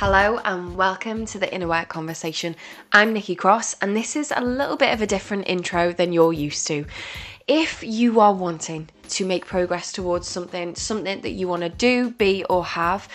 Hello and welcome to the Inner Work Conversation. I'm Nikki Cross, and this is a little bit of a different intro than you're used to. If you are wanting to make progress towards something, something that you want to do, be, or have,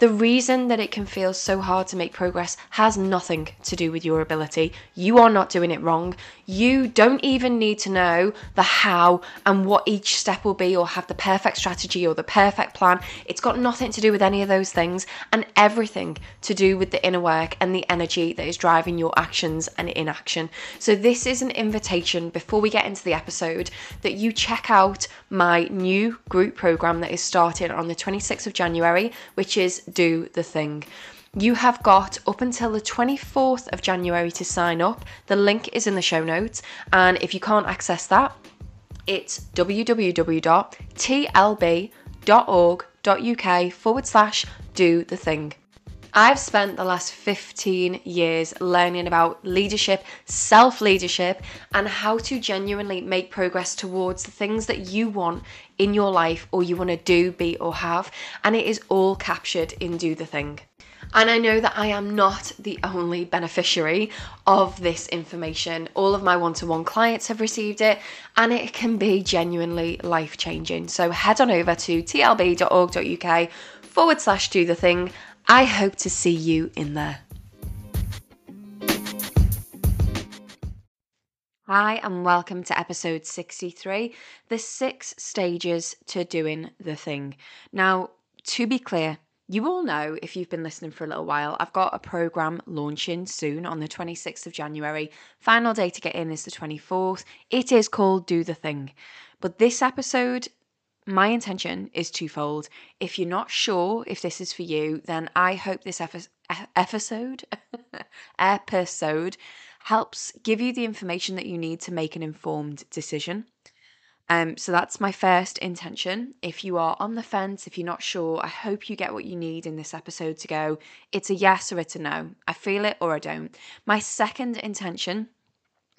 the reason that it can feel so hard to make progress has nothing to do with your ability. You are not doing it wrong. You don't even need to know the how and what each step will be or have the perfect strategy or the perfect plan. It's got nothing to do with any of those things and everything to do with the inner work and the energy that is driving your actions and inaction. So, this is an invitation before we get into the episode that you check out my new group program that is starting on the 26th of January, which is Do the Thing. You have got up until the 24th of January to sign up. The link is in the show notes, and if you can't access that, it's www.tlb.org.uk forward slash do the thing. I've spent the last 15 years learning about leadership, self leadership, and how to genuinely make progress towards the things that you want in your life or you want to do, be, or have. And it is all captured in Do the Thing. And I know that I am not the only beneficiary of this information. All of my one to one clients have received it, and it can be genuinely life changing. So head on over to tlb.org.uk forward slash do the thing I hope to see you in there. Hi, and welcome to episode 63 the six stages to doing the thing. Now, to be clear, you all know if you've been listening for a little while, I've got a program launching soon on the 26th of January. Final day to get in is the 24th. It is called Do the Thing. But this episode my intention is twofold. If you're not sure if this is for you, then I hope this episode episode helps give you the information that you need to make an informed decision. Um, so that's my first intention. If you are on the fence, if you're not sure, I hope you get what you need in this episode to go. It's a yes or it's a no. I feel it or I don't. My second intention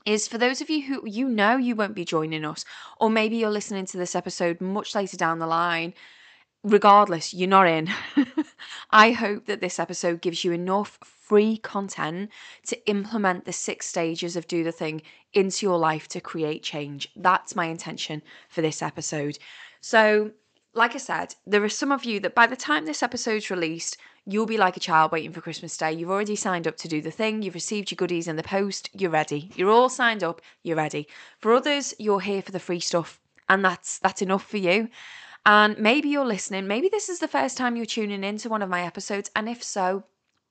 is for those of you who you know you won't be joining us, or maybe you're listening to this episode much later down the line. Regardless, you're not in. I hope that this episode gives you enough free content to implement the six stages of Do the Thing into your life to create change. That's my intention for this episode. So, like I said, there are some of you that by the time this episode's released, You'll be like a child waiting for Christmas Day. You've already signed up to do the thing, you've received your goodies in the post, you're ready. You're all signed up, you're ready. For others, you're here for the free stuff, and that's that's enough for you. And maybe you're listening, maybe this is the first time you're tuning in to one of my episodes, and if so,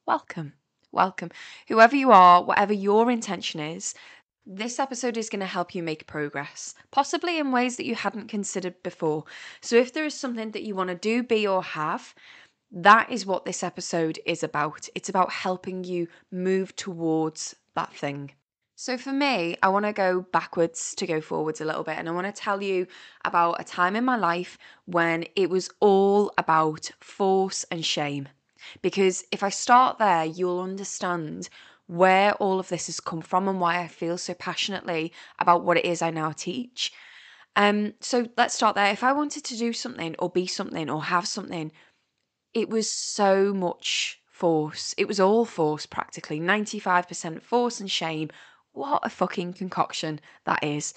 welcome. Welcome. Whoever you are, whatever your intention is, this episode is going to help you make progress, possibly in ways that you hadn't considered before. So, if there is something that you want to do, be, or have, that is what this episode is about. It's about helping you move towards that thing. So, for me, I want to go backwards to go forwards a little bit. And I want to tell you about a time in my life when it was all about force and shame. Because if I start there, you'll understand where all of this has come from and why I feel so passionately about what it is I now teach. Um, so let's start there. If I wanted to do something or be something or have something it was so much force. It was all force practically. 95% force and shame. What a fucking concoction that is.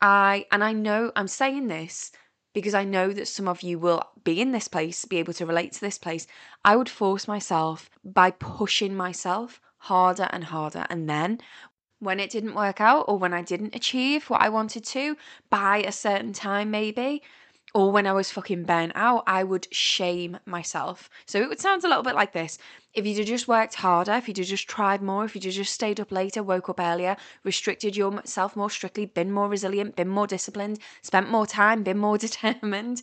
I and I know I'm saying this because I know that some of you will be in this place, be able to relate to this place. I would force myself by pushing myself harder and harder. And then when it didn't work out or when I didn't achieve what I wanted to by a certain time, maybe, or when I was fucking burnt out, I would shame myself. So it would sound a little bit like this. If you'd just worked harder, if you'd just tried more, if you'd just stayed up later, woke up earlier, restricted yourself more strictly, been more resilient, been more disciplined, spent more time, been more determined,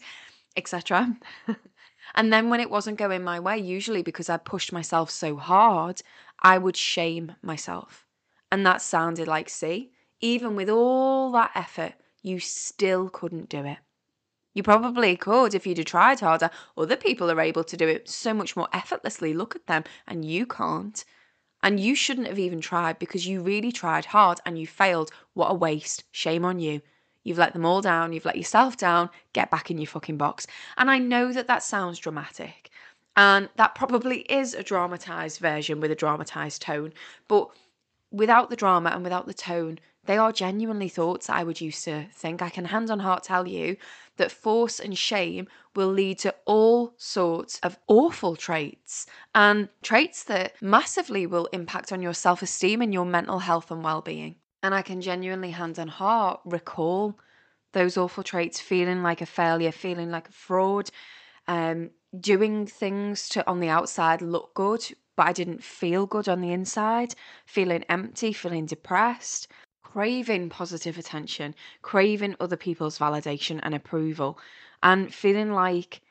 etc. and then when it wasn't going my way, usually because I pushed myself so hard, I would shame myself. And that sounded like, see, even with all that effort, you still couldn't do it. You probably could if you'd tried harder. Other people are able to do it so much more effortlessly. Look at them, and you can't. And you shouldn't have even tried because you really tried hard and you failed. What a waste. Shame on you. You've let them all down. You've let yourself down. Get back in your fucking box. And I know that that sounds dramatic. And that probably is a dramatized version with a dramatized tone. But without the drama and without the tone, they are genuinely thoughts that I would used to think. I can hand on heart tell you that force and shame will lead to all sorts of awful traits and traits that massively will impact on your self esteem and your mental health and well being. And I can genuinely, hand on heart, recall those awful traits feeling like a failure, feeling like a fraud, um, doing things to on the outside look good, but I didn't feel good on the inside, feeling empty, feeling depressed, craving positive attention, craving other people's validation and approval, and feeling like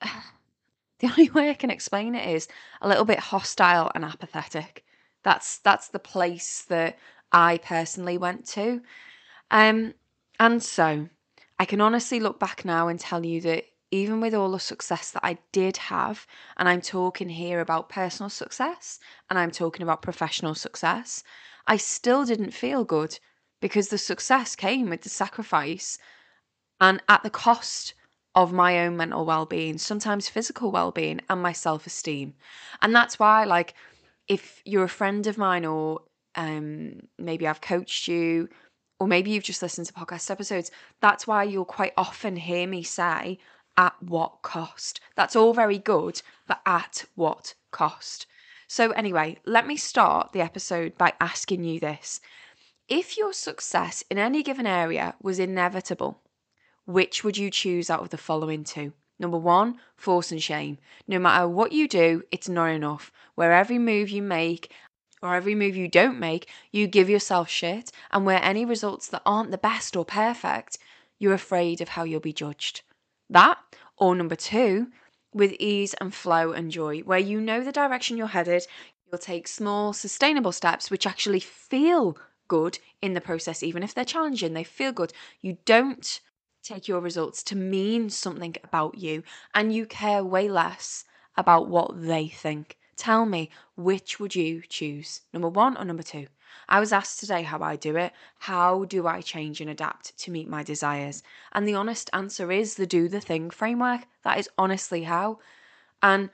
the only way I can explain it is a little bit hostile and apathetic. That's that's the place that I personally went to. Um and so I can honestly look back now and tell you that even with all the success that I did have, and I'm talking here about personal success and I'm talking about professional success, I still didn't feel good because the success came with the sacrifice and at the cost of my own mental well being, sometimes physical well being, and my self esteem. And that's why, like, if you're a friend of mine, or um, maybe I've coached you, or maybe you've just listened to podcast episodes, that's why you'll quite often hear me say, at what cost? That's all very good, but at what cost? So, anyway, let me start the episode by asking you this. If your success in any given area was inevitable, which would you choose out of the following two? Number one, force and shame. No matter what you do, it's not enough. Where every move you make or every move you don't make, you give yourself shit, and where any results that aren't the best or perfect, you're afraid of how you'll be judged. That, or number two, with ease and flow and joy, where you know the direction you're headed, you'll take small, sustainable steps which actually feel good in the process, even if they're challenging, they feel good. You don't take your results to mean something about you, and you care way less about what they think. Tell me, which would you choose? Number one or number two? I was asked today how I do it. How do I change and adapt to meet my desires? And the honest answer is the do the thing framework. That is honestly how. And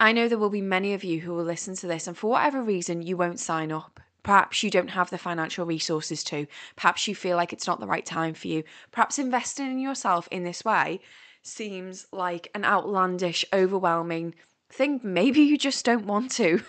I know there will be many of you who will listen to this, and for whatever reason, you won't sign up. Perhaps you don't have the financial resources to. Perhaps you feel like it's not the right time for you. Perhaps investing in yourself in this way seems like an outlandish, overwhelming thing. Maybe you just don't want to.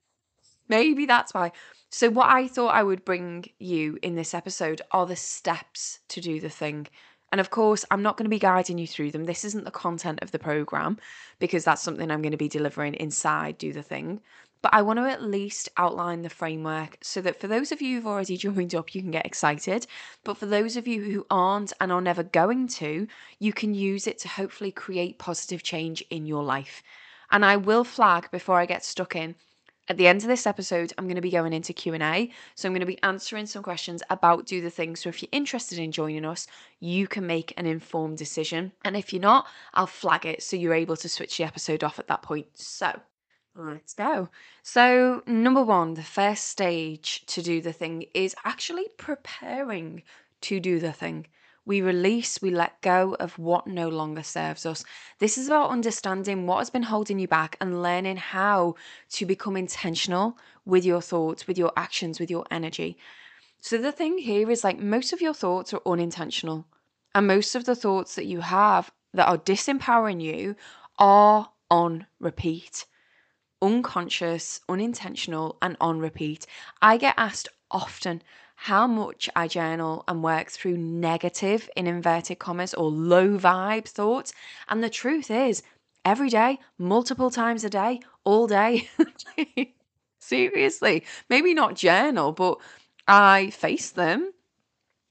Maybe that's why. So, what I thought I would bring you in this episode are the steps to do the thing. And of course, I'm not going to be guiding you through them. This isn't the content of the program because that's something I'm going to be delivering inside Do the Thing. But I want to at least outline the framework so that for those of you who've already joined up, you can get excited. But for those of you who aren't and are never going to, you can use it to hopefully create positive change in your life. And I will flag before I get stuck in at the end of this episode, I'm going to be going into Q&A. So I'm going to be answering some questions about Do the Thing. So if you're interested in joining us, you can make an informed decision. And if you're not, I'll flag it so you're able to switch the episode off at that point. So let's go. So, number one, the first stage to do the thing is actually preparing to do the thing. We release, we let go of what no longer serves us. This is about understanding what has been holding you back and learning how to become intentional with your thoughts, with your actions, with your energy. So, the thing here is like most of your thoughts are unintentional, and most of the thoughts that you have that are disempowering you are on repeat unconscious, unintentional, and on repeat. I get asked often how much I journal and work through negative, in inverted commas, or low vibe thoughts. And the truth is, every day, multiple times a day, all day. Seriously, maybe not journal, but I face them.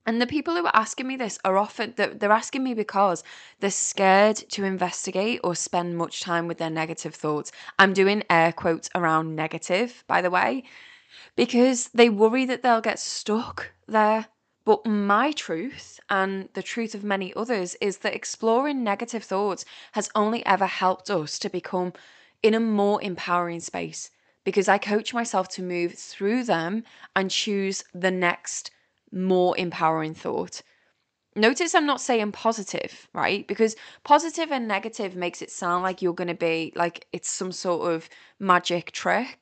And the people who are asking me this are often they're asking me because they're scared to investigate or spend much time with their negative thoughts. I'm doing air quotes around negative, by the way, because they worry that they'll get stuck there. But my truth, and the truth of many others, is that exploring negative thoughts has only ever helped us to become in a more empowering space because I coach myself to move through them and choose the next more empowering thought. Notice I'm not saying positive, right? Because positive and negative makes it sound like you're going to be like it's some sort of magic trick.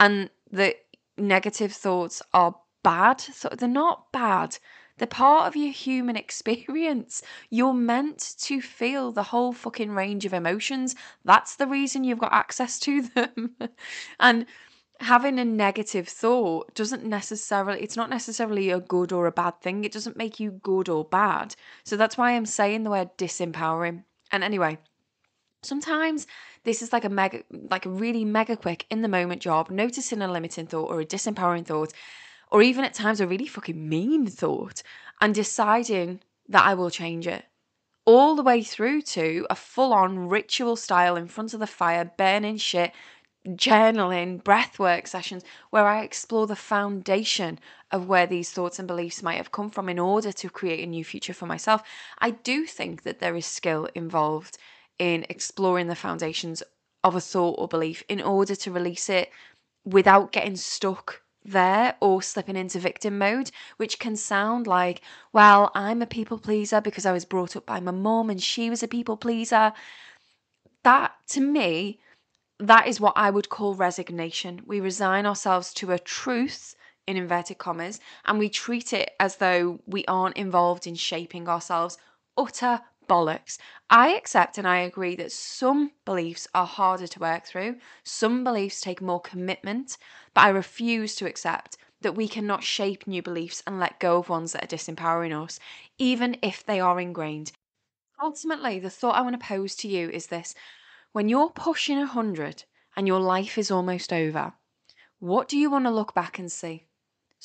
And the negative thoughts are bad. So they're not bad. They're part of your human experience. You're meant to feel the whole fucking range of emotions. That's the reason you've got access to them. and having a negative thought doesn't necessarily it's not necessarily a good or a bad thing it doesn't make you good or bad so that's why i'm saying the word disempowering and anyway sometimes this is like a mega like a really mega quick in the moment job noticing a limiting thought or a disempowering thought or even at times a really fucking mean thought and deciding that i will change it all the way through to a full on ritual style in front of the fire burning shit journaling, breathwork sessions where I explore the foundation of where these thoughts and beliefs might have come from in order to create a new future for myself. I do think that there is skill involved in exploring the foundations of a thought or belief in order to release it without getting stuck there or slipping into victim mode, which can sound like, well, I'm a people pleaser because I was brought up by my mom and she was a people pleaser. That to me that is what I would call resignation. We resign ourselves to a truth, in inverted commas, and we treat it as though we aren't involved in shaping ourselves. Utter bollocks. I accept and I agree that some beliefs are harder to work through, some beliefs take more commitment, but I refuse to accept that we cannot shape new beliefs and let go of ones that are disempowering us, even if they are ingrained. Ultimately, the thought I want to pose to you is this when you're pushing 100 and your life is almost over, what do you want to look back and see?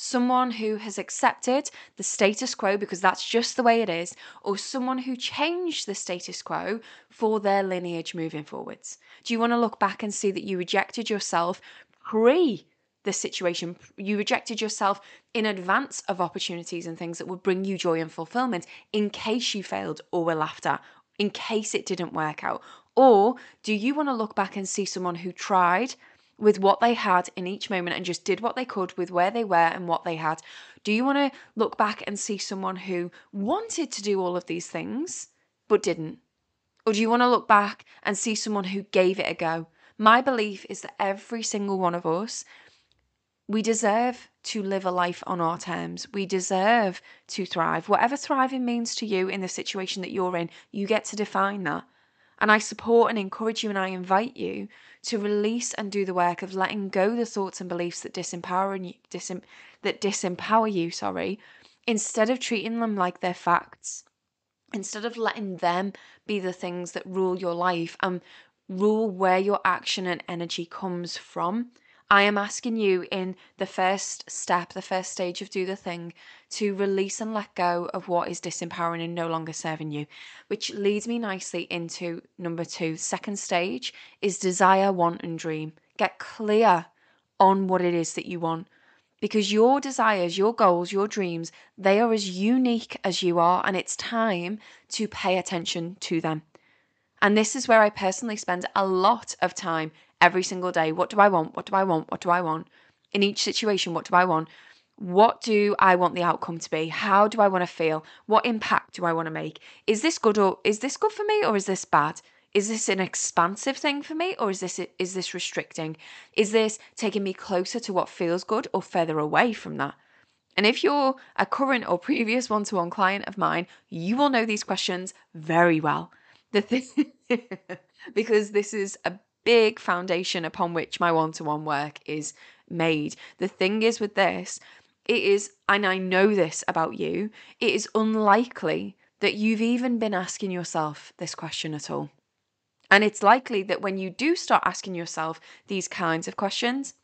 Someone who has accepted the status quo because that's just the way it is, or someone who changed the status quo for their lineage moving forwards? Do you want to look back and see that you rejected yourself pre the situation? You rejected yourself in advance of opportunities and things that would bring you joy and fulfillment in case you failed or were laughed at, in case it didn't work out, or do you want to look back and see someone who tried with what they had in each moment and just did what they could with where they were and what they had? Do you want to look back and see someone who wanted to do all of these things but didn't? Or do you want to look back and see someone who gave it a go? My belief is that every single one of us, we deserve to live a life on our terms. We deserve to thrive. Whatever thriving means to you in the situation that you're in, you get to define that. And I support and encourage you and I invite you to release and do the work of letting go the thoughts and beliefs that disempower you, disem, that disempower you, sorry, instead of treating them like they're facts. Instead of letting them be the things that rule your life and rule where your action and energy comes from. I am asking you in the first step, the first stage of Do the Thing, to release and let go of what is disempowering and no longer serving you. Which leads me nicely into number two. Second stage is desire, want, and dream. Get clear on what it is that you want. Because your desires, your goals, your dreams, they are as unique as you are, and it's time to pay attention to them. And this is where I personally spend a lot of time every single day. What do I want? What do I want? What do I want? In each situation, what do I want? What do I want the outcome to be? How do I want to feel? What impact do I want to make? Is this good or is this good for me or is this bad? Is this an expansive thing for me or is this is this restricting? Is this taking me closer to what feels good or further away from that? And if you're a current or previous one-to-one client of mine, you will know these questions very well. The thing because this is a big foundation upon which my one to one work is made. The thing is with this, it is, and I know this about you, it is unlikely that you've even been asking yourself this question at all. And it's likely that when you do start asking yourself these kinds of questions,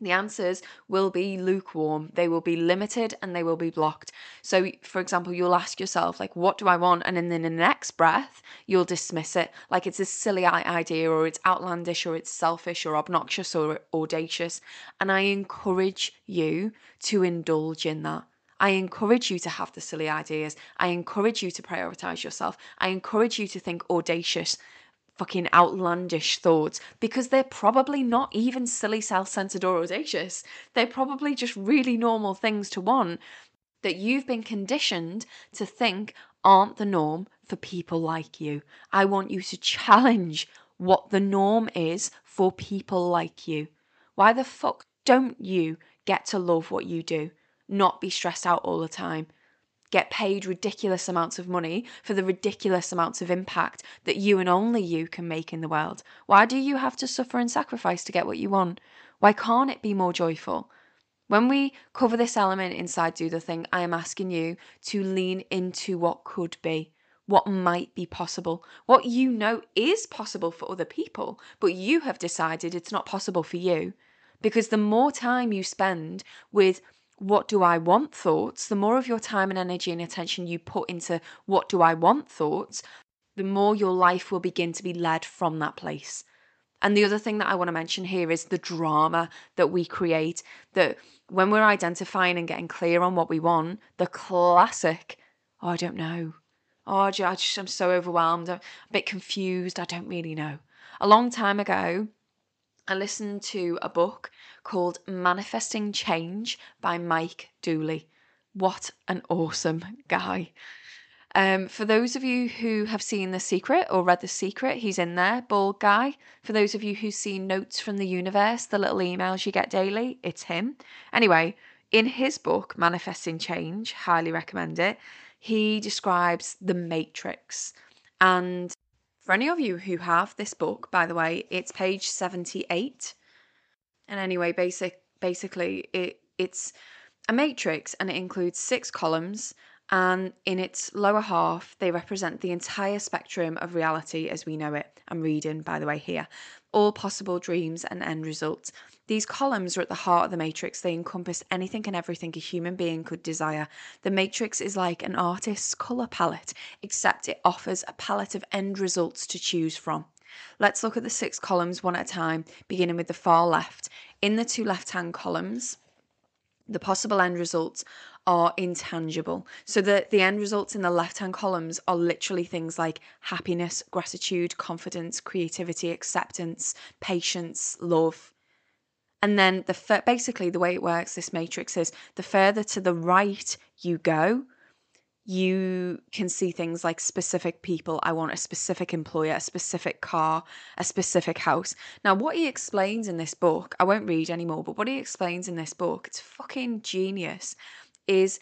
the answers will be lukewarm. They will be limited and they will be blocked. So, for example, you'll ask yourself, like, what do I want? And then in the next breath, you'll dismiss it like it's a silly idea or it's outlandish or it's selfish or obnoxious or audacious. And I encourage you to indulge in that. I encourage you to have the silly ideas. I encourage you to prioritize yourself. I encourage you to think audacious fucking outlandish thoughts because they're probably not even silly, self centered, or audacious. They're probably just really normal things to want. that you've been conditioned to think aren't the norm for people like you. I want you to challenge what the norm is for people like you. Why the fuck don't you get to love what you do? Not be stressed out all the time. Get paid ridiculous amounts of money for the ridiculous amounts of impact that you and only you can make in the world. Why do you have to suffer and sacrifice to get what you want? Why can't it be more joyful? When we cover this element inside Do the Thing, I am asking you to lean into what could be, what might be possible, what you know is possible for other people, but you have decided it's not possible for you. Because the more time you spend with what do I want thoughts, the more of your time and energy and attention you put into what do I want thoughts, the more your life will begin to be led from that place. And the other thing that I want to mention here is the drama that we create. That when we're identifying and getting clear on what we want, the classic, oh, I don't know. Oh, I just, I'm so overwhelmed. I'm a bit confused. I don't really know. A long time ago, I listened to a book called Manifesting Change by Mike Dooley. What an awesome guy. Um, for those of you who have seen The Secret or read The Secret, he's in there, bald guy. For those of you who've seen Notes from the Universe, the little emails you get daily, it's him. Anyway, in his book, Manifesting Change, highly recommend it, he describes the matrix. And for any of you who have this book, by the way, it's page 78. And anyway, basic basically it it's a matrix and it includes six columns and in its lower half, they represent the entire spectrum of reality as we know it. I'm reading, by the way, here. All possible dreams and end results. These columns are at the heart of the matrix. They encompass anything and everything a human being could desire. The matrix is like an artist's colour palette, except it offers a palette of end results to choose from. Let's look at the six columns one at a time, beginning with the far left. In the two left hand columns, the possible end results are intangible. So the, the end results in the left hand columns are literally things like happiness, gratitude, confidence, creativity, acceptance, patience, love. And then the basically the way it works, this matrix is the further to the right you go, you can see things like specific people. I want a specific employer, a specific car, a specific house. Now, what he explains in this book, I won't read anymore, but what he explains in this book, it's fucking genius is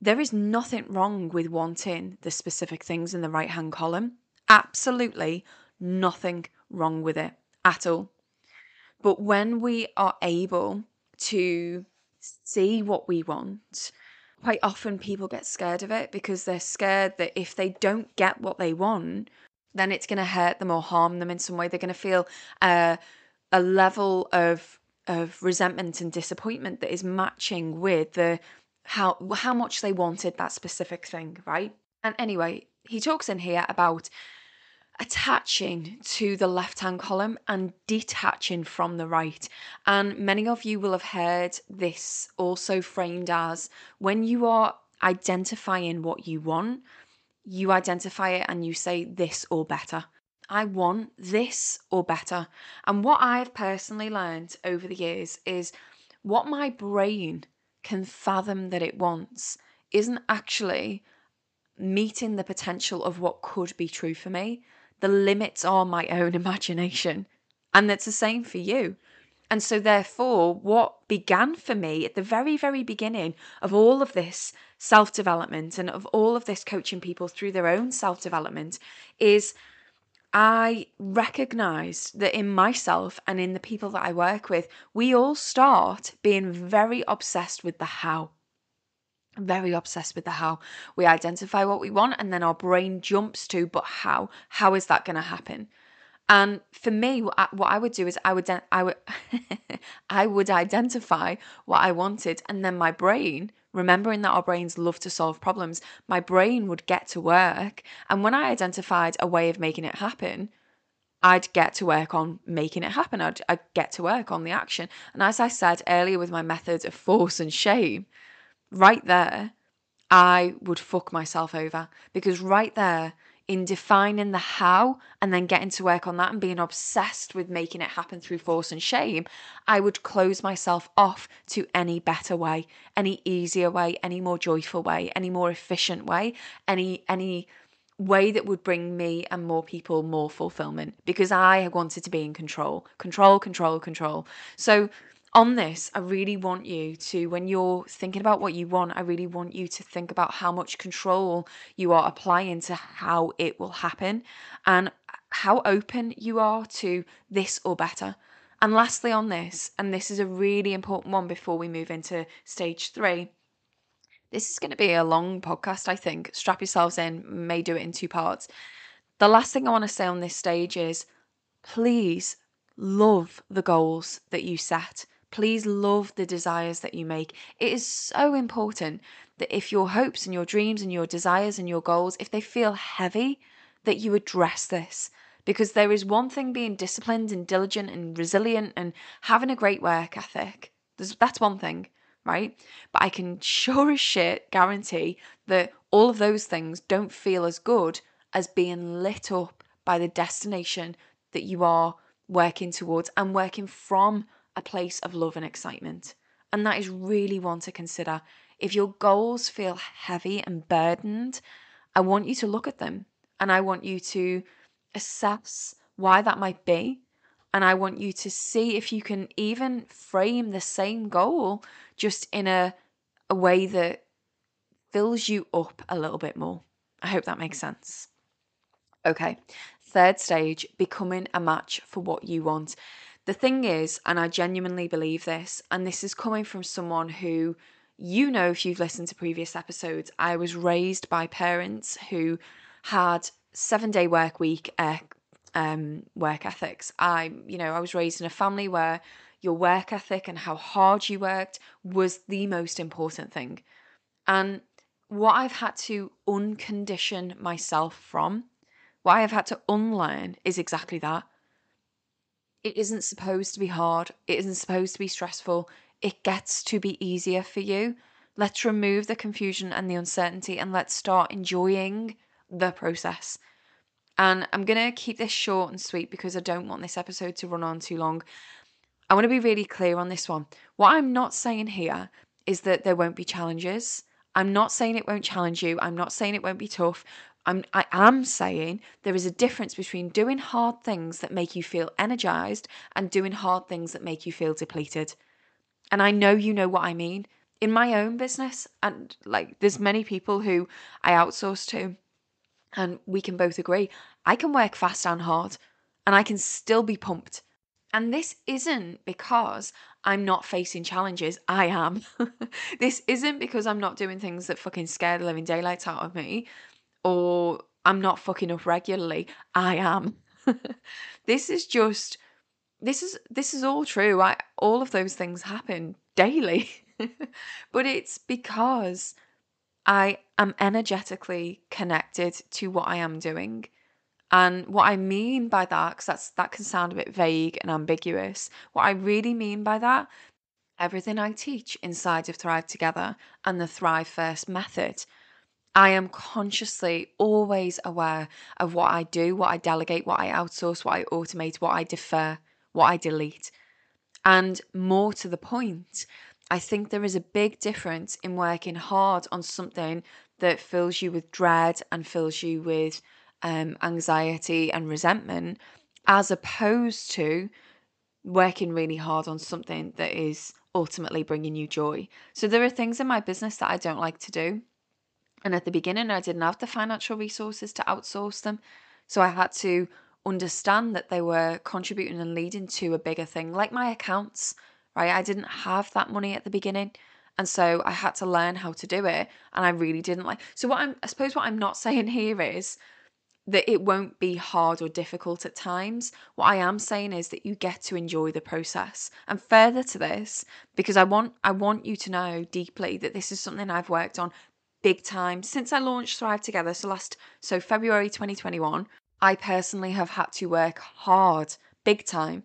there is nothing wrong with wanting the specific things in the right hand column. Absolutely nothing wrong with it at all. But when we are able to see what we want, quite often people get scared of it because they're scared that if they don't get what they want, then it's going to hurt them or harm them in some way. They're going to feel uh, a level of of resentment and disappointment that is matching with the how how much they wanted that specific thing, right? And anyway, he talks in here about attaching to the left hand column and detaching from the right. And many of you will have heard this also framed as when you are identifying what you want, you identify it and you say this or better. I want this or better. And what I've personally learned over the years is what my brain can fathom that it wants isn't actually meeting the potential of what could be true for me. The limits are my own imagination. And that's the same for you. And so, therefore, what began for me at the very, very beginning of all of this self development and of all of this coaching people through their own self development is I recognized that in myself and in the people that I work with, we all start being very obsessed with the how. Very obsessed with the how. We identify what we want and then our brain jumps to, but how? How is that going to happen? And for me, what I, what I would do is I would I would I would identify what I wanted, and then my brain remembering that our brains love to solve problems, my brain would get to work. And when I identified a way of making it happen, I'd get to work on making it happen. I'd, I'd get to work on the action. And as I said earlier with my methods of force and shame, right there, I would fuck myself over because right there in defining the how and then getting to work on that and being obsessed with making it happen through force and shame, I would close myself off to any better way, any easier way, any more joyful way, any more efficient way, any any way that would bring me and more people more fulfillment because I wanted to be in control. Control, control, control. So on this, I really want you to, when you're thinking about what you want, I really want you to think about how much control you are applying to how it will happen and how open you are to this or better. And lastly, on this, and this is a really important one before we move into stage three. This is going to be a long podcast, I think. Strap yourselves in, may do it in two parts. The last thing I want to say on this stage is please love the goals that you set Please love the desires that you make. It is so important that if your hopes and your dreams and your desires and your goals, if they feel heavy, that you address this. Because there is one thing being disciplined and diligent and resilient and having a great work ethic. There's, that's one thing, right? But I can sure as shit guarantee that all of those things don't feel as good as being lit up by the destination that you are working towards and working from a place of love and excitement. And that is really one to consider. If your goals feel heavy and burdened, I want you to look at them and I want you to assess why that might be. And I want you to see if you can even frame the same goal just in a, a way that fills you up a little bit more. I hope that makes sense. Okay, third stage becoming a match for what you want. The thing is, and I genuinely believe this, and this is coming from someone who you know if you've listened to previous episodes, I was raised by parents who had seven day work week uh, um, work ethics. I, you know, I was raised in a family where your work ethic and how hard you worked was the most important thing. And what I've had to uncondition myself from, what I have had to unlearn is exactly that. It isn't supposed to be hard. It isn't supposed to be stressful. It gets to be easier for you. Let's remove the confusion and the uncertainty and let's start enjoying the process. And I'm going to keep this short and sweet because I don't want this episode to run on too long. I want to be really clear on this one. What I'm not saying here is that there won't be challenges. I'm not saying it won't challenge you. I'm not saying it won't be tough. I'm, I am saying there is a difference between doing hard things that make you feel energized and doing hard things that make you feel depleted. And I know you know what I mean. In my own business, and like there's many people who I outsource to, and we can both agree, I can work fast and hard and I can still be pumped. And this isn't because I'm not facing challenges. I am. this isn't because I'm not doing things that fucking scare the living daylights out of me or I'm not fucking up regularly. I am. this is just this is this is all true. I all of those things happen daily. but it's because I am energetically connected to what I am doing. And what I mean by that, because that's that can sound a bit vague and ambiguous. What I really mean by that, everything I teach inside of Thrive Together and the Thrive First method I am consciously always aware of what I do, what I delegate, what I outsource, what I automate, what I defer, what I delete. And more to the point, I think there is a big difference in working hard on something that fills you with dread and fills you with um, anxiety and resentment, as opposed to working really hard on something that is ultimately bringing you joy. So, there are things in my business that I don't like to do. And at the beginning, I didn't have the financial resources to outsource them. So I had to understand that they were contributing and leading to a bigger thing, like my accounts, right? I didn't have that money at the beginning. And so I had to learn how to do it. And I really didn't like. So, what I'm, I suppose, what I'm not saying here is that it won't be hard or difficult at times. What I am saying is that you get to enjoy the process. And further to this, because I want I want you to know deeply that this is something I've worked on big time since I launched Thrive Together. So last, so February 2021, I personally have had to work hard, big time,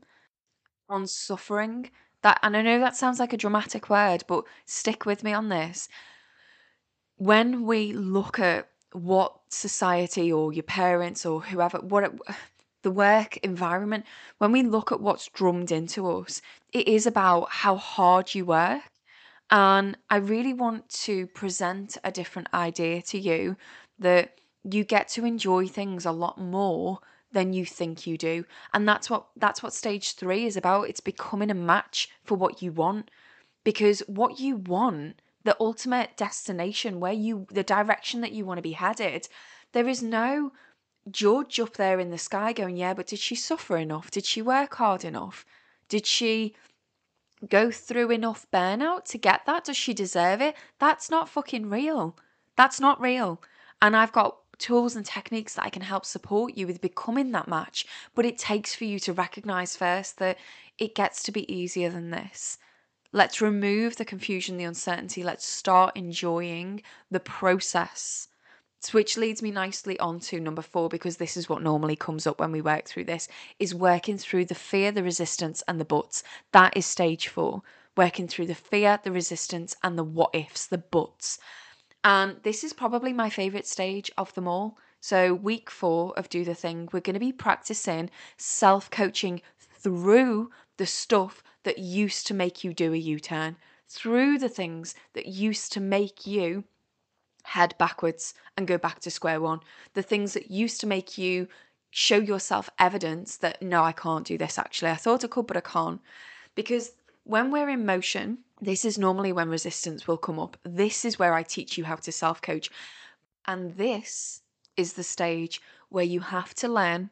on suffering. That, and I know that sounds like a dramatic word, but stick with me on this. When we look at what society or your parents or whoever, what the work environment, when we look at what's drummed into us, it is about how hard you work. And I really want to present a different idea to you that you get to enjoy things a lot more than you think you do. And that's what that's what stage 3 is about. It's becoming a match for what you want because what you want, the ultimate destination where you the direction that you want to be headed, there is no judge up there in the sky going, "Yeah, but did she suffer enough? Did she work hard enough? Did she go through enough burnout to get that? Does she deserve it?" That's not fucking real. That's not real. And I've got tools and techniques that I can help support you with becoming that match. But it takes for you to recognize first that it gets to be easier than this. Let's remove the confusion, the uncertainty. Let's start enjoying the process. Which leads me nicely on to number four, because this is what normally comes up when we work through this, is working through the fear, the resistance, and the buts. That is stage four. Working through the fear, the resistance, and the what ifs, the buts. And this is probably my favorite stage of them all. So, week four of Do the Thing, we're going to be practicing self coaching through the stuff that used to make you do a U turn, through the things that used to make you head backwards and go back to square one, the things that used to make you show yourself evidence that no, I can't do this actually. I thought I could, but I can't. Because when we're in motion, this is normally when resistance will come up. This is where I teach you how to self coach. And this is the stage where you have to learn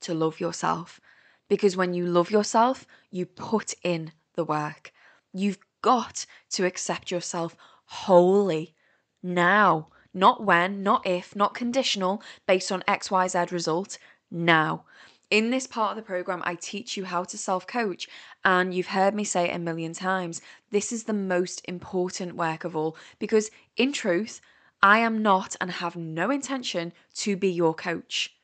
to love yourself. Because when you love yourself, you put in the work. You've got to accept yourself wholly now. Not when, not if, not conditional, based on XYZ result. Now. In this part of the program, I teach you how to self coach. And you've heard me say it a million times. This is the most important work of all because, in truth, I am not and have no intention to be your coach.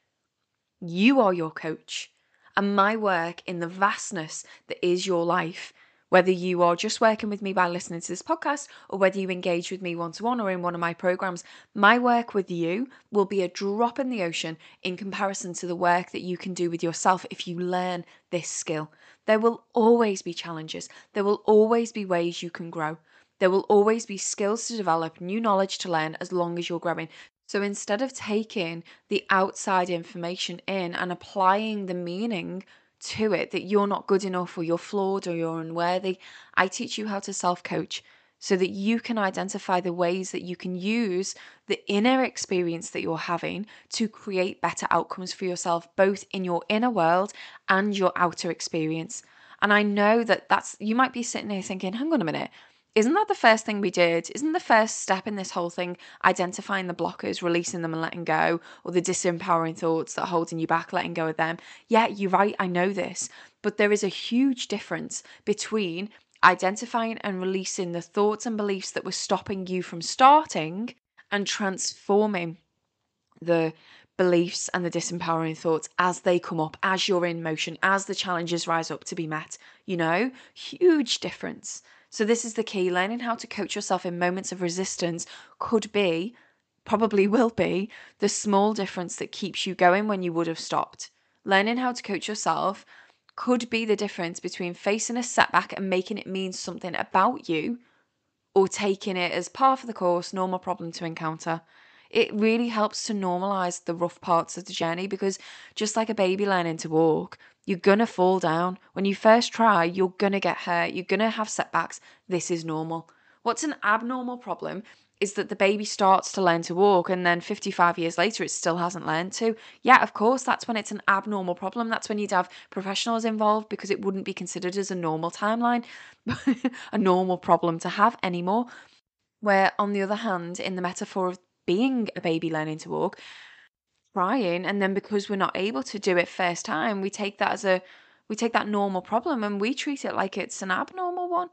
You are your coach. And my work in the vastness that is your life whether you are just working with me by listening to this podcast or whether you engage with me one to one or in one of my programs, my work with you will be a drop in the ocean in comparison to the work that you can do with yourself if you learn this skill. There will always be challenges, there will always be ways you can grow. There will always be skills to develop, new knowledge to learn as long as you're growing. So instead of taking the outside information in and applying the meaning to it that you're not good enough or you're flawed or you're unworthy. I teach you how to self coach so that you can identify the ways that you can use the inner experience that you're having to create better outcomes for yourself, both in your inner world and your outer experience. And I know that that's, you might be sitting here thinking, hang on a minute, isn't that the first thing we did? Isn't the first step in this whole thing identifying the blockers, releasing them and letting go, or the disempowering thoughts that are holding you back, letting go of them? Yeah, you're right, I know this. But there is a huge difference between identifying and releasing the thoughts and beliefs that were stopping you from starting and transforming the beliefs and the disempowering thoughts as they come up, as you're in motion, as the challenges rise up to be met. You know, huge difference. So, this is the key learning how to coach yourself in moments of resistance could be, probably will be, the small difference that keeps you going when you would have stopped. Learning how to coach yourself could be the difference between facing a setback and making it mean something about you or taking it as part of the course, normal problem to encounter. It really helps to normalize the rough parts of the journey because just like a baby learning to walk, you're gonna fall down. When you first try, you're gonna get hurt, you're gonna have setbacks. This is normal. What's an abnormal problem is that the baby starts to learn to walk and then 55 years later it still hasn't learned to. Yeah, of course, that's when it's an abnormal problem. That's when you'd have professionals involved because it wouldn't be considered as a normal timeline, a normal problem to have anymore. Where, on the other hand, in the metaphor of being a baby learning to walk, trying and then because we're not able to do it first time we take that as a we take that normal problem and we treat it like it's an abnormal one.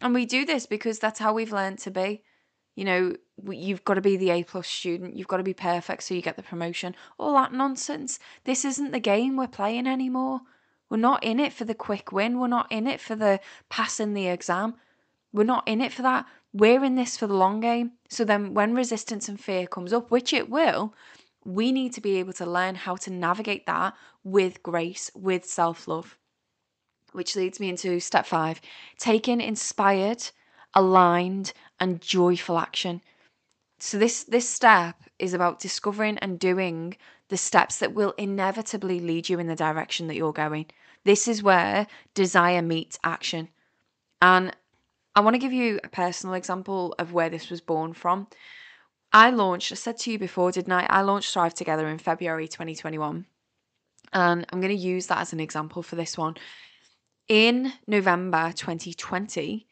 And we do this because that's how we've learned to be. You know you've got to be the a plus student you've got to be perfect so you get the promotion. All that nonsense. This isn't the game we're playing anymore. We're not in it for the quick win. We're not in it for the passing the exam. We're not in it for that. We're in this for the long game. So then when resistance and fear comes up, which it will, we need to be able to learn how to navigate that with grace, with self love. Which leads me into step five taking inspired, aligned, and joyful action. So this this step is about discovering and doing the steps that will inevitably lead you in the direction that you're going. This is where desire meets action. And I want to give you a personal example of where this was born from. I launched, I said to you before, didn't I? I launched Thrive Together in February 2021. And I'm going to use that as an example for this one. In November 2020,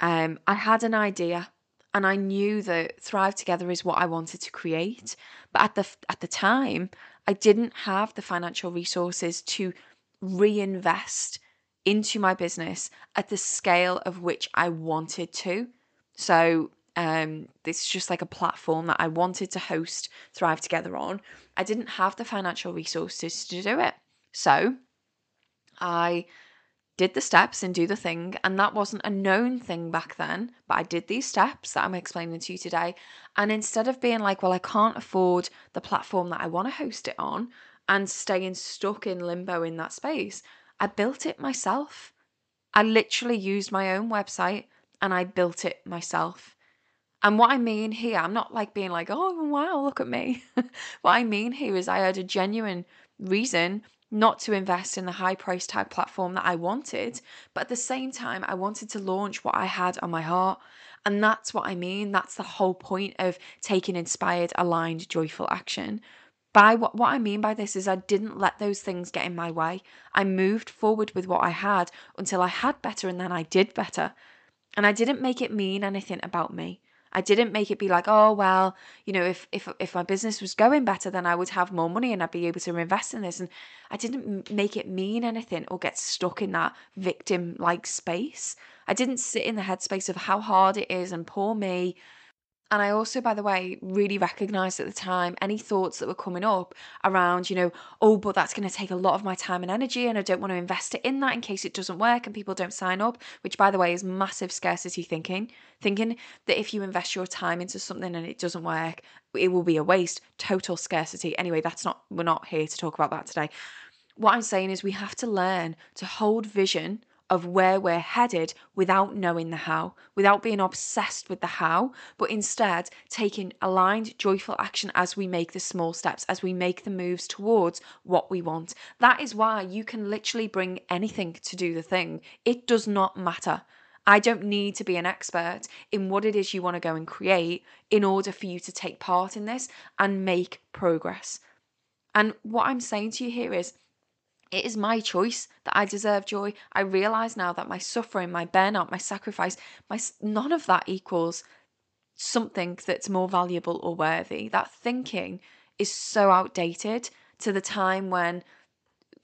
um, I had an idea and I knew that Thrive Together is what I wanted to create. But at the at the time, I didn't have the financial resources to reinvest into my business at the scale of which I wanted to. So um, this is just like a platform that I wanted to host Thrive Together on. I didn't have the financial resources to do it. So I did the steps and do the thing. And that wasn't a known thing back then, but I did these steps that I'm explaining to you today. And instead of being like, well, I can't afford the platform that I want to host it on and staying stuck in limbo in that space, I built it myself. I literally used my own website and I built it myself. And what I mean here, I'm not like being like, oh, wow, look at me. what I mean here is I had a genuine reason not to invest in the high price tag platform that I wanted, but at the same time, I wanted to launch what I had on my heart. And that's what I mean. That's the whole point of taking inspired, aligned, joyful action. By what, what I mean by this is I didn't let those things get in my way. I moved forward with what I had until I had better and then I did better. And I didn't make it mean anything about me. I didn't make it be like, oh well, you know, if if if my business was going better, then I would have more money and I'd be able to invest in this. And I didn't make it mean anything or get stuck in that victim like space. I didn't sit in the headspace of how hard it is and poor me and I also, by the way, really recognized at the time any thoughts that were coming up around, you know, oh, but that's going to take a lot of my time and energy, and I don't want to invest it in that in case it doesn't work and people don't sign up, which, by the way, is massive scarcity thinking. Thinking that if you invest your time into something and it doesn't work, it will be a waste. Total scarcity. Anyway, that's not, we're not here to talk about that today. What I'm saying is we have to learn to hold vision of where we're headed without knowing the how, without being obsessed with the how, but instead taking aligned, joyful action as we make the small steps, as we make the moves towards what we want. That is why you can literally bring anything to do the thing. It does not matter. I don't need to be an expert in what it is you want to go and create in order for you to take part in this and make progress. And what I'm saying to you here is it is my choice that I deserve joy. I realize now that my suffering, my burnout, my sacrifice, my none of that equals something that's more valuable or worthy. That thinking is so outdated to the time when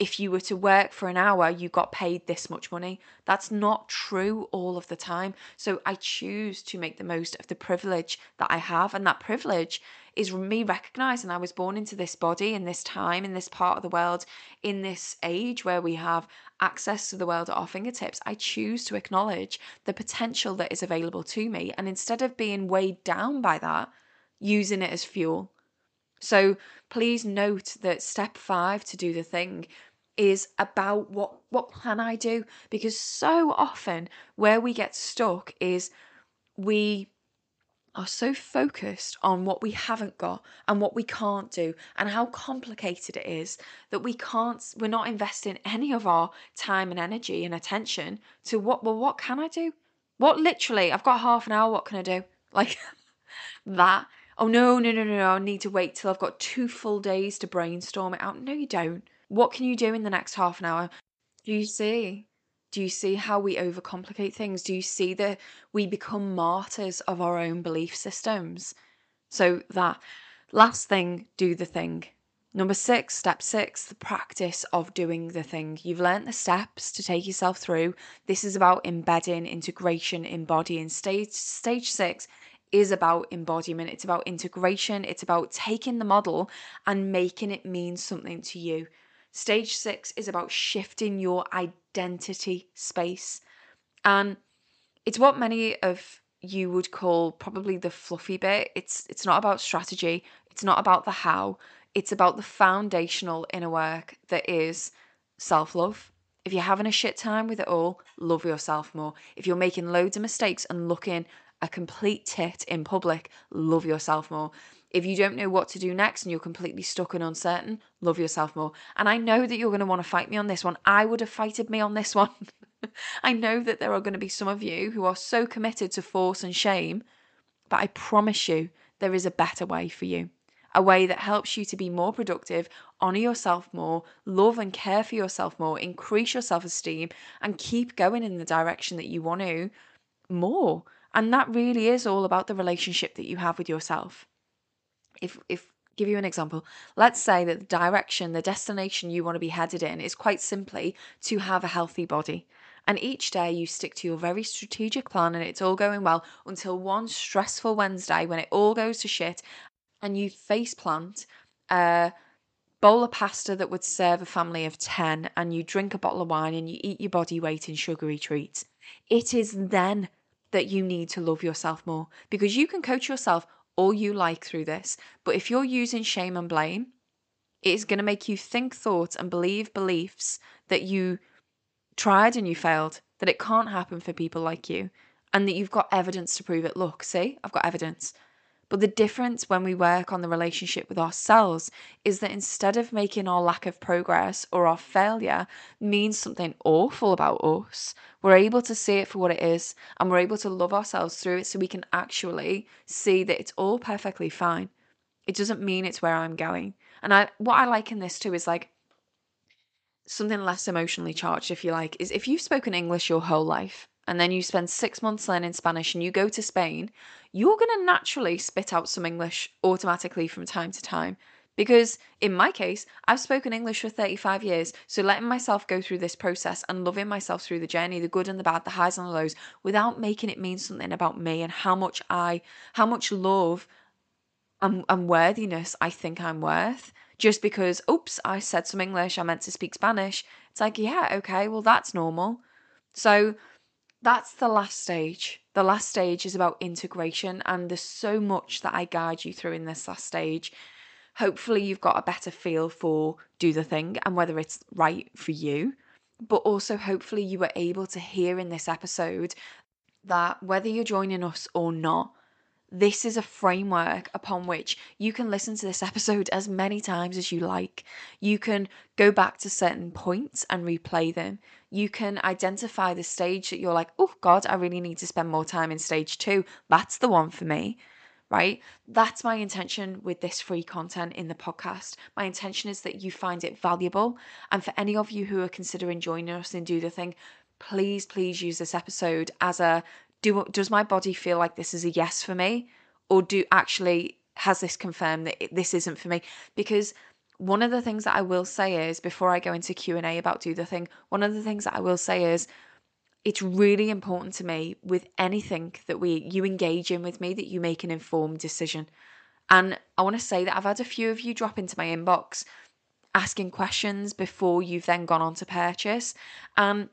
if you were to work for an hour, you got paid this much money. That's not true all of the time. So I choose to make the most of the privilege that I have. And that privilege is me recognizing I was born into this body in this time, in this part of the world, in this age where we have access to the world at our fingertips. I choose to acknowledge the potential that is available to me. And instead of being weighed down by that, using it as fuel. So please note that step five to do the thing is about what what can I do because so often where we get stuck is we are so focused on what we haven't got and what we can't do and how complicated it is that we can't we're not investing any of our time and energy and attention to what well what can I do? What literally I've got half an hour what can I do? Like that. Oh no, no, no, no, no, I need to wait till I've got two full days to brainstorm it out. No, you don't. What can you do in the next half an hour? Do you see? Do you see how we overcomplicate things? Do you see that we become martyrs of our own belief systems? So, that last thing, do the thing. Number six, step six, the practice of doing the thing. You've learnt the steps to take yourself through. This is about embedding, integration, embodying. Stage stage six is about embodiment. It's about integration. It's about taking the model and making it mean something to you. Stage six is about shifting your identity space. And it's what many of you would call probably the fluffy bit. It's it's not about strategy, it's not about the how. It's about the foundational inner work that is self-love. If you're having a shit time with it all, love yourself more. If you're making loads of mistakes and looking a complete tit in public, love yourself more. If you don't know what to do next and you're completely stuck and uncertain, love yourself more. And I know that you're going to want to fight me on this one. I would have fighted me on this one. I know that there are going to be some of you who are so committed to force and shame, but I promise you there is a better way for you. A way that helps you to be more productive, honor yourself more, love and care for yourself more, increase your self esteem, and keep going in the direction that you want to more. And that really is all about the relationship that you have with yourself. If, if, give you an example. Let's say that the direction, the destination you want to be headed in is quite simply to have a healthy body. And each day you stick to your very strategic plan and it's all going well until one stressful Wednesday when it all goes to shit and you face plant a bowl of pasta that would serve a family of 10 and you drink a bottle of wine and you eat your body weight in sugary treats. It is then that you need to love yourself more because you can coach yourself all you like through this. But if you're using shame and blame, it is going to make you think thoughts and believe beliefs that you tried and you failed, that it can't happen for people like you, and that you've got evidence to prove it. Look, see, I've got evidence. But the difference when we work on the relationship with ourselves is that instead of making our lack of progress or our failure mean something awful about us, we're able to see it for what it is and we're able to love ourselves through it so we can actually see that it's all perfectly fine. It doesn't mean it's where I'm going. And I what I like in this too is like something less emotionally charged, if you like, is if you've spoken English your whole life and then you spend six months learning Spanish and you go to Spain, you're going to naturally spit out some English automatically from time to time. Because in my case, I've spoken English for 35 years, so letting myself go through this process and loving myself through the journey, the good and the bad, the highs and the lows, without making it mean something about me and how much I, how much love and, and worthiness I think I'm worth, just because, oops, I said some English, I meant to speak Spanish. It's like, yeah, okay, well, that's normal. So that's the last stage. The last stage is about integration, and there's so much that I guide you through in this last stage. Hopefully, you've got a better feel for do the thing and whether it's right for you. But also, hopefully, you were able to hear in this episode that whether you're joining us or not, this is a framework upon which you can listen to this episode as many times as you like. You can go back to certain points and replay them. You can identify the stage that you're like, oh God, I really need to spend more time in stage two. That's the one for me right? That's my intention with this free content in the podcast. My intention is that you find it valuable. And for any of you who are considering joining us and do the thing, please, please use this episode as a do does my body feel like this is a yes for me? Or do actually has this confirmed that this isn't for me? Because one of the things that I will say is before I go into Q&A about do the thing one of the things that I will say is it's really important to me with anything that we you engage in with me that you make an informed decision. And I want to say that I've had a few of you drop into my inbox asking questions before you've then gone on to purchase. And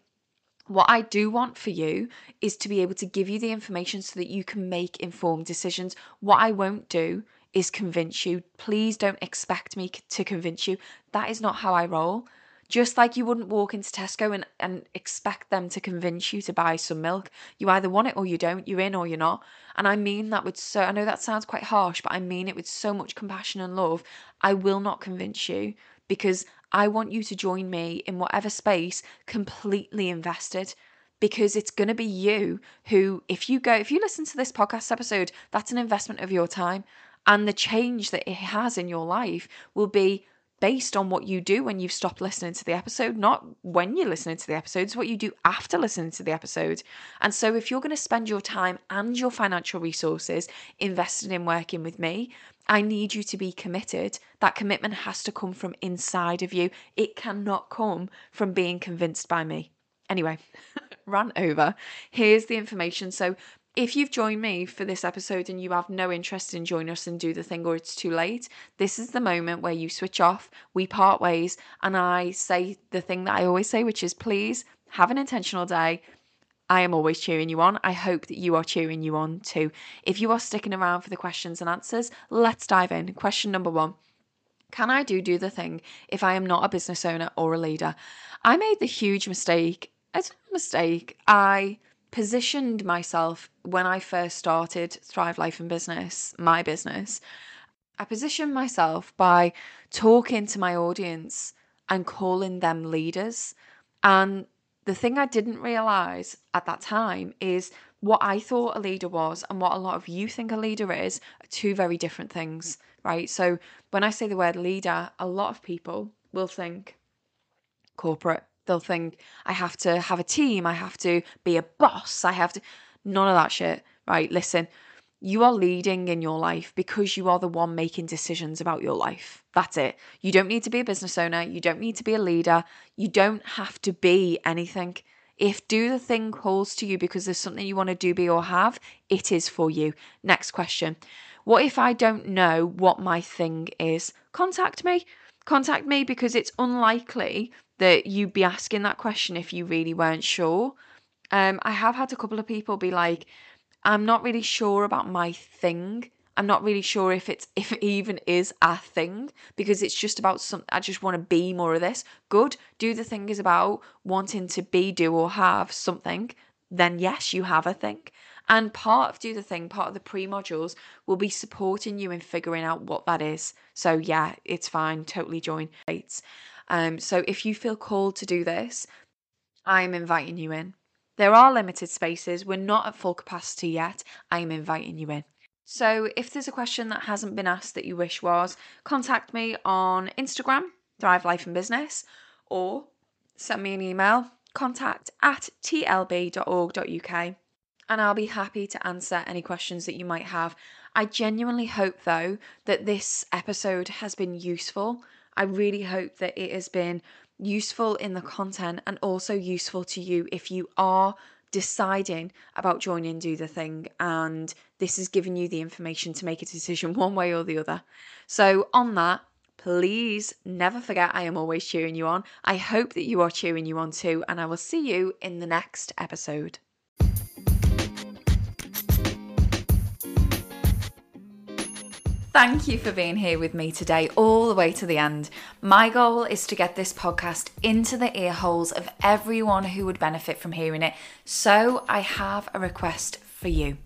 what I do want for you is to be able to give you the information so that you can make informed decisions. What I won't do is convince you. Please don't expect me to convince you. That is not how I roll. Just like you wouldn't walk into Tesco and, and expect them to convince you to buy some milk. You either want it or you don't. You're in or you're not. And I mean that with so, I know that sounds quite harsh, but I mean it with so much compassion and love. I will not convince you because I want you to join me in whatever space completely invested because it's going to be you who, if you go, if you listen to this podcast episode, that's an investment of your time. And the change that it has in your life will be based on what you do when you've stopped listening to the episode, not when you're listening to the episodes, what you do after listening to the episode. And so, if you're going to spend your time and your financial resources invested in working with me, I need you to be committed. That commitment has to come from inside of you. It cannot come from being convinced by me. Anyway, run over. Here's the information. So, if you've joined me for this episode and you have no interest in joining us and do the thing or it's too late, this is the moment where you switch off, we part ways, and I say the thing that I always say, which is please have an intentional day. I am always cheering you on. I hope that you are cheering you on too. If you are sticking around for the questions and answers, let's dive in. Question number one Can I do do the thing if I am not a business owner or a leader? I made the huge mistake. It's a mistake. I positioned myself when I first started Thrive Life and Business, my business. I positioned myself by talking to my audience and calling them leaders. And the thing I didn't realize at that time is what I thought a leader was and what a lot of you think a leader is are two very different things, right? So when I say the word leader, a lot of people will think corporate. They'll think I have to have a team, I have to be a boss, I have to none of that shit, right? Listen, you are leading in your life because you are the one making decisions about your life. That's it. You don't need to be a business owner. You don't need to be a leader. You don't have to be anything. If do the thing calls to you because there's something you want to do, be, or have, it is for you. Next question. What if I don't know what my thing is? Contact me. Contact me because it's unlikely that you'd be asking that question if you really weren't sure. Um, I have had a couple of people be like, I'm not really sure about my thing. I'm not really sure if it's if it even is a thing because it's just about some I just want to be more of this. Good. Do the thing is about wanting to be, do or have something, then yes, you have a thing. And part of do the thing, part of the pre-modules will be supporting you in figuring out what that is. So yeah, it's fine, totally join. Um, so if you feel called to do this, I'm inviting you in. There are limited spaces. We're not at full capacity yet. I am inviting you in. So, if there's a question that hasn't been asked that you wish was, contact me on Instagram, Thrive Life and Business, or send me an email, contact at tlb.org.uk, and I'll be happy to answer any questions that you might have. I genuinely hope, though, that this episode has been useful. I really hope that it has been useful in the content and also useful to you if you are deciding about joining Do the Thing and this is giving you the information to make a decision one way or the other. So, on that, please never forget I am always cheering you on. I hope that you are cheering you on too, and I will see you in the next episode. Thank you for being here with me today, all the way to the end. My goal is to get this podcast into the ear holes of everyone who would benefit from hearing it. So I have a request for you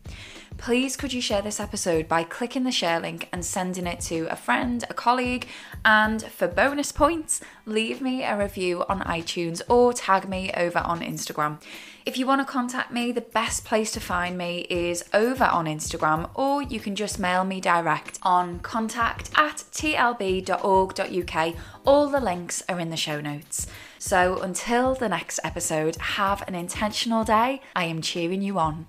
please could you share this episode by clicking the share link and sending it to a friend, a colleague, and for bonus points, leave me a review on iTunes or tag me over on Instagram. If you want to contact me, the best place to find me is over on Instagram, or you can just mail me direct on contact at tlb.org.uk. All the links are in the show notes. So until the next episode, have an intentional day. I am cheering you on.